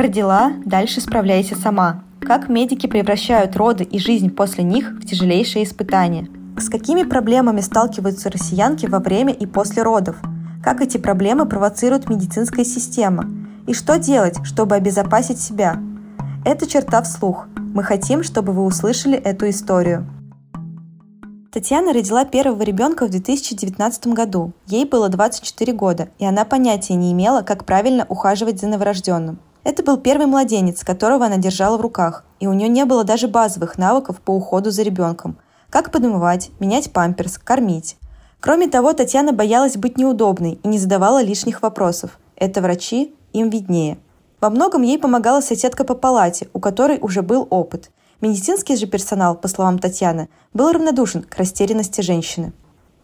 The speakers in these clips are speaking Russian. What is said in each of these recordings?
Родила, дальше справляйся сама. Как медики превращают роды и жизнь после них в тяжелейшие испытания. С какими проблемами сталкиваются россиянки во время и после родов? Как эти проблемы провоцирует медицинская система? И что делать, чтобы обезопасить себя? Это черта вслух. Мы хотим, чтобы вы услышали эту историю. Татьяна родила первого ребенка в 2019 году. Ей было 24 года, и она понятия не имела, как правильно ухаживать за новорожденным. Это был первый младенец, которого она держала в руках, и у нее не было даже базовых навыков по уходу за ребенком. Как подмывать, менять памперс, кормить. Кроме того, Татьяна боялась быть неудобной и не задавала лишних вопросов. Это врачи, им виднее. Во многом ей помогала соседка по палате, у которой уже был опыт. Медицинский же персонал, по словам Татьяны, был равнодушен к растерянности женщины.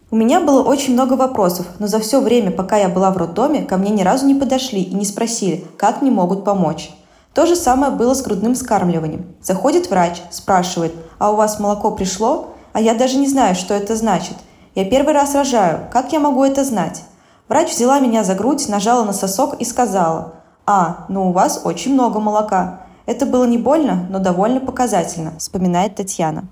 У меня было очень много вопросов, но за все время, пока я была в роддоме, ко мне ни разу не подошли и не спросили, как мне могут помочь. То же самое было с грудным скармливанием. Заходит врач, спрашивает, а у вас молоко пришло? А я даже не знаю, что это значит. Я первый раз рожаю, как я могу это знать? Врач взяла меня за грудь, нажала на сосок и сказала, а, ну у вас очень много молока. Это было не больно, но довольно показательно, вспоминает Татьяна.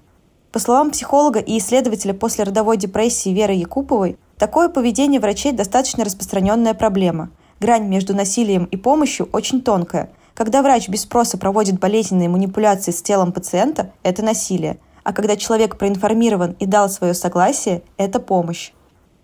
По словам психолога и исследователя послеродовой депрессии Веры Якуповой, такое поведение врачей достаточно распространенная проблема. Грань между насилием и помощью очень тонкая. Когда врач без спроса проводит болезненные манипуляции с телом пациента, это насилие. А когда человек проинформирован и дал свое согласие, это помощь.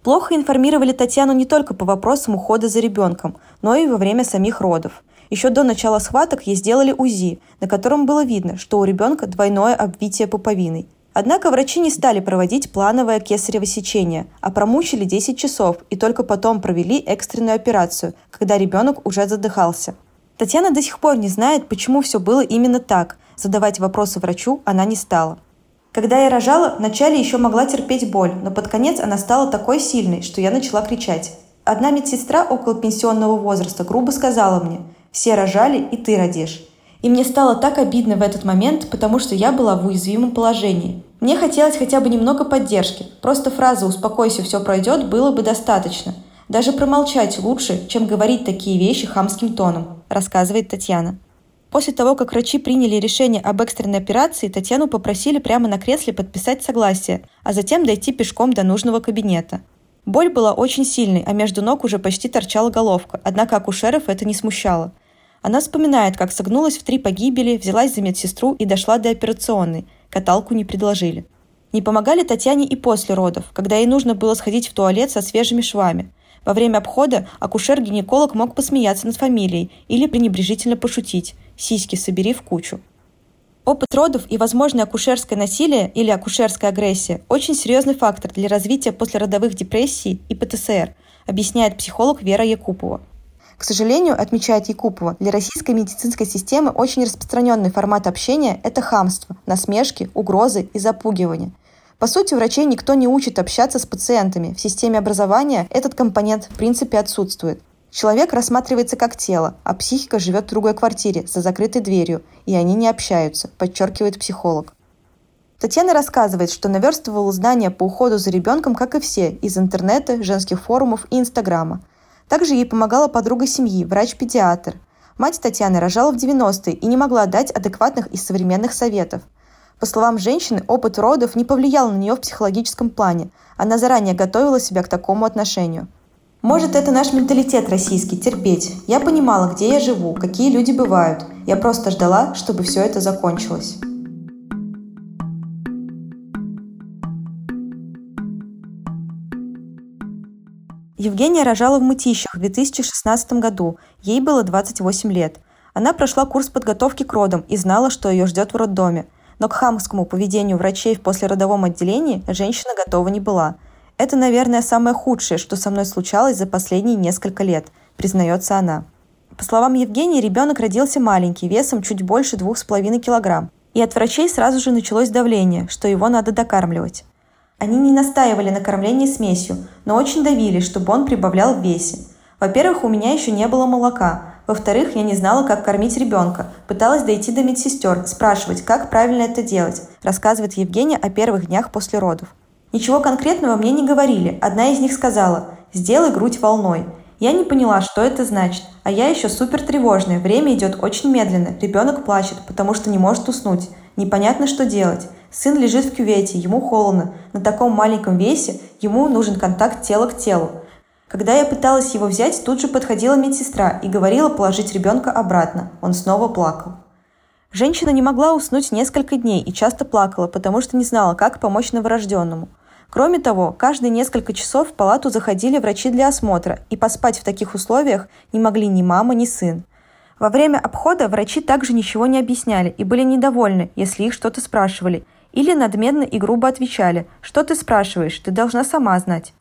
Плохо информировали Татьяну не только по вопросам ухода за ребенком, но и во время самих родов. Еще до начала схваток ей сделали УЗИ, на котором было видно, что у ребенка двойное обвитие пуповиной. Однако врачи не стали проводить плановое кесарево сечение, а промучили 10 часов и только потом провели экстренную операцию, когда ребенок уже задыхался. Татьяна до сих пор не знает, почему все было именно так. Задавать вопросы врачу она не стала. Когда я рожала, вначале еще могла терпеть боль, но под конец она стала такой сильной, что я начала кричать. Одна медсестра около пенсионного возраста грубо сказала мне – все рожали, и ты родишь. И мне стало так обидно в этот момент, потому что я была в уязвимом положении. Мне хотелось хотя бы немного поддержки. Просто фраза «успокойся, все пройдет» было бы достаточно. Даже промолчать лучше, чем говорить такие вещи хамским тоном, рассказывает Татьяна. После того, как врачи приняли решение об экстренной операции, Татьяну попросили прямо на кресле подписать согласие, а затем дойти пешком до нужного кабинета. Боль была очень сильной, а между ног уже почти торчала головка, однако акушеров это не смущало. Она вспоминает, как согнулась в три погибели, взялась за медсестру и дошла до операционной. Каталку не предложили. Не помогали Татьяне и после родов, когда ей нужно было сходить в туалет со свежими швами. Во время обхода акушер-гинеколог мог посмеяться над фамилией или пренебрежительно пошутить «сиськи собери в кучу». Опыт родов и возможное акушерское насилие или акушерская агрессия – очень серьезный фактор для развития послеродовых депрессий и ПТСР, объясняет психолог Вера Якупова. К сожалению, отмечает Якупова, для российской медицинской системы очень распространенный формат общения – это хамство, насмешки, угрозы и запугивание. По сути, врачей никто не учит общаться с пациентами. В системе образования этот компонент в принципе отсутствует. Человек рассматривается как тело, а психика живет в другой квартире, за закрытой дверью, и они не общаются, подчеркивает психолог. Татьяна рассказывает, что наверстывала знания по уходу за ребенком, как и все, из интернета, женских форумов и Инстаграма. Также ей помогала подруга семьи, врач-педиатр. Мать Татьяны рожала в 90-е и не могла дать адекватных и современных советов. По словам женщины, опыт родов не повлиял на нее в психологическом плане. Она заранее готовила себя к такому отношению. Может, это наш менталитет российский – терпеть. Я понимала, где я живу, какие люди бывают. Я просто ждала, чтобы все это закончилось. Евгения рожала в Мытищах в 2016 году. Ей было 28 лет. Она прошла курс подготовки к родам и знала, что ее ждет в роддоме. Но к хамскому поведению врачей в послеродовом отделении женщина готова не была. Это, наверное, самое худшее, что со мной случалось за последние несколько лет, признается она. По словам Евгении, ребенок родился маленький, весом чуть больше 2,5 килограмм. И от врачей сразу же началось давление, что его надо докармливать. Они не настаивали на кормлении смесью, но очень давили, чтобы он прибавлял в весе. Во-первых, у меня еще не было молока. Во-вторых, я не знала, как кормить ребенка. Пыталась дойти до медсестер, спрашивать, как правильно это делать, рассказывает Евгения о первых днях после родов. Ничего конкретного мне не говорили. Одна из них сказала «сделай грудь волной». Я не поняла, что это значит, а я еще супер тревожная, время идет очень медленно, ребенок плачет, потому что не может уснуть, непонятно, что делать. Сын лежит в кювете, ему холодно, на таком маленьком весе ему нужен контакт тела к телу. Когда я пыталась его взять, тут же подходила медсестра и говорила положить ребенка обратно. Он снова плакал. Женщина не могла уснуть несколько дней и часто плакала, потому что не знала, как помочь новорожденному. Кроме того, каждые несколько часов в палату заходили врачи для осмотра, и поспать в таких условиях не могли ни мама, ни сын. Во время обхода врачи также ничего не объясняли и были недовольны, если их что-то спрашивали, или надменно и грубо отвечали «Что ты спрашиваешь? Ты должна сама знать».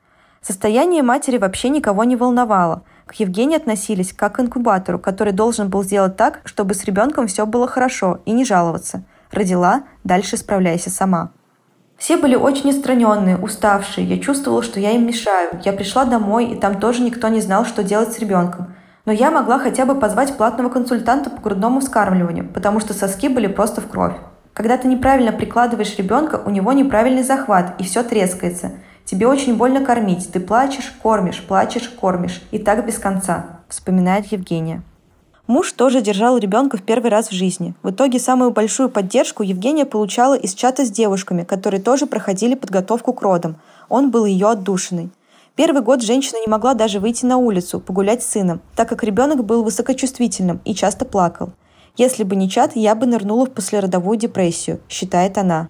Состояние матери вообще никого не волновало. К Евгении относились как к инкубатору, который должен был сделать так, чтобы с ребенком все было хорошо и не жаловаться. Родила, дальше справляйся сама. Все были очень отстраненные, уставшие. Я чувствовала, что я им мешаю. Я пришла домой, и там тоже никто не знал, что делать с ребенком. Но я могла хотя бы позвать платного консультанта по грудному вскармливанию, потому что соски были просто в кровь. Когда ты неправильно прикладываешь ребенка, у него неправильный захват, и все трескается – Тебе очень больно кормить. Ты плачешь, кормишь, плачешь, кормишь. И так без конца», — вспоминает Евгения. Муж тоже держал ребенка в первый раз в жизни. В итоге самую большую поддержку Евгения получала из чата с девушками, которые тоже проходили подготовку к родам. Он был ее отдушиной. Первый год женщина не могла даже выйти на улицу, погулять с сыном, так как ребенок был высокочувствительным и часто плакал. Если бы не чат, я бы нырнула в послеродовую депрессию, считает она.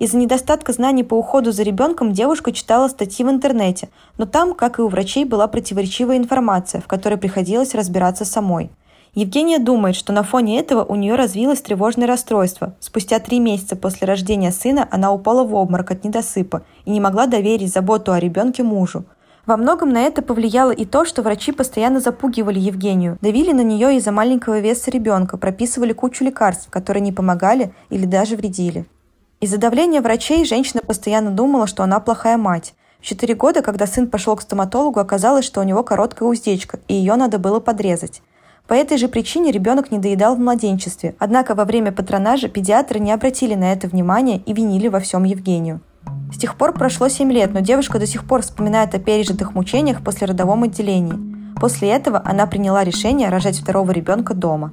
Из-за недостатка знаний по уходу за ребенком девушка читала статьи в интернете, но там, как и у врачей, была противоречивая информация, в которой приходилось разбираться самой. Евгения думает, что на фоне этого у нее развилось тревожное расстройство. Спустя три месяца после рождения сына она упала в обморок от недосыпа и не могла доверить заботу о ребенке мужу. Во многом на это повлияло и то, что врачи постоянно запугивали Евгению, давили на нее из-за маленького веса ребенка, прописывали кучу лекарств, которые не помогали или даже вредили. Из-за давления врачей женщина постоянно думала, что она плохая мать. В четыре года, когда сын пошел к стоматологу, оказалось, что у него короткая уздечка, и ее надо было подрезать. По этой же причине ребенок не доедал в младенчестве, однако во время патронажа педиатры не обратили на это внимания и винили во всем Евгению. С тех пор прошло 7 лет, но девушка до сих пор вспоминает о пережитых мучениях после родовом отделении. После этого она приняла решение рожать второго ребенка дома.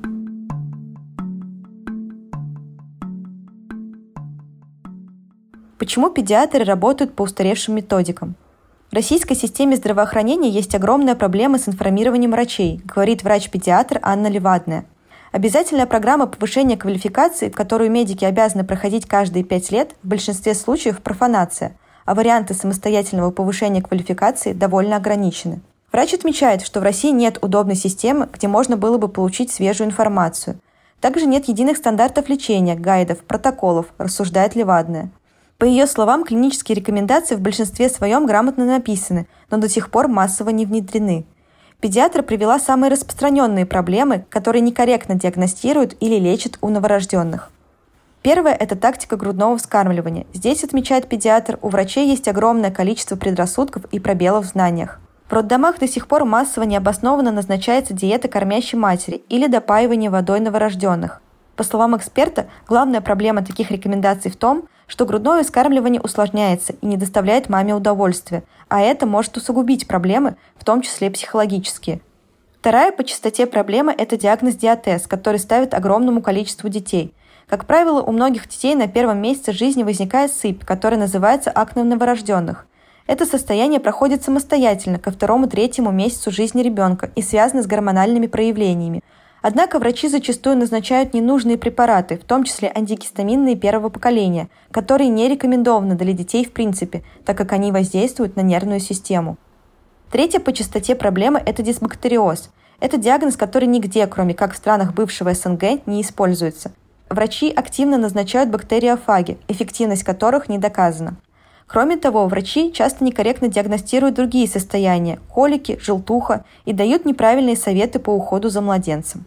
Почему педиатры работают по устаревшим методикам? Российской системе здравоохранения есть огромная проблема с информированием врачей, говорит врач-педиатр Анна Левадная. Обязательная программа повышения квалификации, которую медики обязаны проходить каждые пять лет, в большинстве случаев профанация, а варианты самостоятельного повышения квалификации довольно ограничены. Врач отмечает, что в России нет удобной системы, где можно было бы получить свежую информацию. Также нет единых стандартов лечения, гайдов, протоколов, рассуждает Левадная. По ее словам, клинические рекомендации в большинстве своем грамотно написаны, но до сих пор массово не внедрены. Педиатр привела самые распространенные проблемы, которые некорректно диагностируют или лечат у новорожденных. Первое – это тактика грудного вскармливания. Здесь, отмечает педиатр, у врачей есть огромное количество предрассудков и пробелов в знаниях. В роддомах до сих пор массово необоснованно назначается диета кормящей матери или допаивание водой новорожденных. По словам эксперта, главная проблема таких рекомендаций в том, что грудное вскармливание усложняется и не доставляет маме удовольствия, а это может усугубить проблемы, в том числе психологические. Вторая по частоте проблема – это диагноз диатез, который ставят огромному количеству детей. Как правило, у многих детей на первом месяце жизни возникает сыпь, которая называется акне новорожденных. Это состояние проходит самостоятельно ко второму-третьему месяцу жизни ребенка и связано с гормональными проявлениями – Однако врачи зачастую назначают ненужные препараты, в том числе антигистаминные первого поколения, которые не рекомендованы для детей в принципе, так как они воздействуют на нервную систему. Третья по частоте проблема – это дисбактериоз. Это диагноз, который нигде, кроме как в странах бывшего СНГ, не используется. Врачи активно назначают бактериофаги, эффективность которых не доказана. Кроме того, врачи часто некорректно диагностируют другие состояния – колики, желтуха и дают неправильные советы по уходу за младенцем.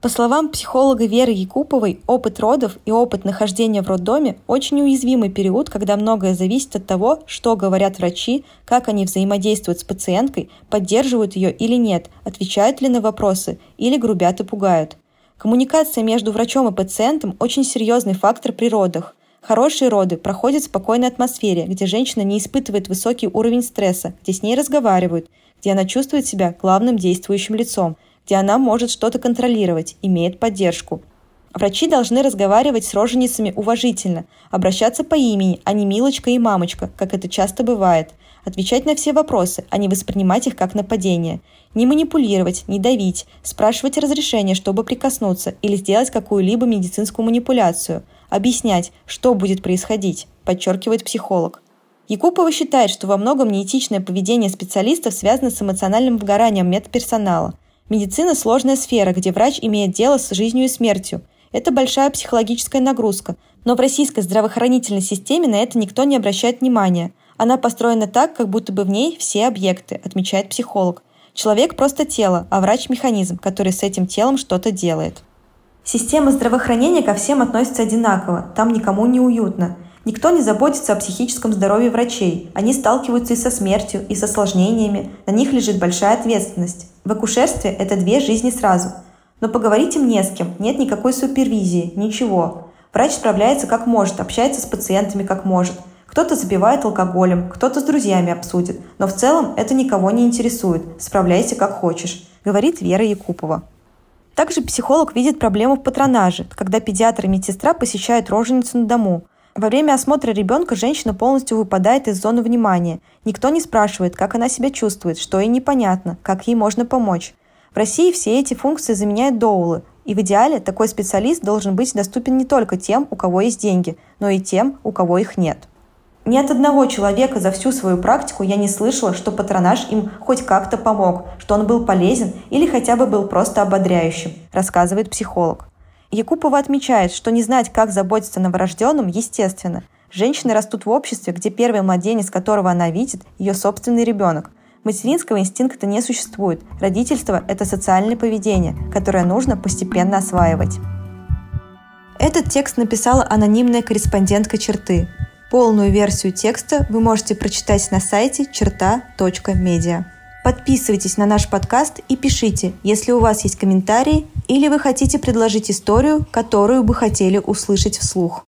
По словам психолога Веры Якуповой, опыт родов и опыт нахождения в роддоме – очень уязвимый период, когда многое зависит от того, что говорят врачи, как они взаимодействуют с пациенткой, поддерживают ее или нет, отвечают ли на вопросы или грубят и пугают. Коммуникация между врачом и пациентом – очень серьезный фактор при родах – Хорошие роды проходят в спокойной атмосфере, где женщина не испытывает высокий уровень стресса, где с ней разговаривают, где она чувствует себя главным действующим лицом, где она может что-то контролировать, имеет поддержку. Врачи должны разговаривать с роженицами уважительно, обращаться по имени, а не милочка и мамочка, как это часто бывает, отвечать на все вопросы, а не воспринимать их как нападение, не манипулировать, не давить, спрашивать разрешение, чтобы прикоснуться или сделать какую-либо медицинскую манипуляцию – объяснять, что будет происходить, подчеркивает психолог. Якупова считает, что во многом неэтичное поведение специалистов связано с эмоциональным выгоранием медперсонала. Медицина – сложная сфера, где врач имеет дело с жизнью и смертью. Это большая психологическая нагрузка. Но в российской здравоохранительной системе на это никто не обращает внимания. Она построена так, как будто бы в ней все объекты, отмечает психолог. Человек просто тело, а врач – механизм, который с этим телом что-то делает. Система здравоохранения ко всем относится одинаково, там никому не уютно. Никто не заботится о психическом здоровье врачей. Они сталкиваются и со смертью, и с осложнениями. На них лежит большая ответственность. В акушерстве это две жизни сразу. Но поговорить им не с кем, нет никакой супервизии, ничего. Врач справляется как может, общается с пациентами как может. Кто-то забивает алкоголем, кто-то с друзьями обсудит. Но в целом это никого не интересует. Справляйся как хочешь, говорит Вера Якупова. Также психолог видит проблему в патронаже, когда педиатр и медсестра посещают роженицу на дому. Во время осмотра ребенка женщина полностью выпадает из зоны внимания. Никто не спрашивает, как она себя чувствует, что ей непонятно, как ей можно помочь. В России все эти функции заменяют доулы, и в идеале такой специалист должен быть доступен не только тем, у кого есть деньги, но и тем, у кого их нет. Ни от одного человека за всю свою практику я не слышала, что патронаж им хоть как-то помог, что он был полезен или хотя бы был просто ободряющим, рассказывает психолог. Якупова отмечает, что не знать, как заботиться о новорожденном, естественно. Женщины растут в обществе, где первый младенец, которого она видит, ее собственный ребенок. Материнского инстинкта не существует. Родительство – это социальное поведение, которое нужно постепенно осваивать. Этот текст написала анонимная корреспондентка черты. Полную версию текста вы можете прочитать на сайте черта.медиа. Подписывайтесь на наш подкаст и пишите, если у вас есть комментарии или вы хотите предложить историю, которую бы хотели услышать вслух.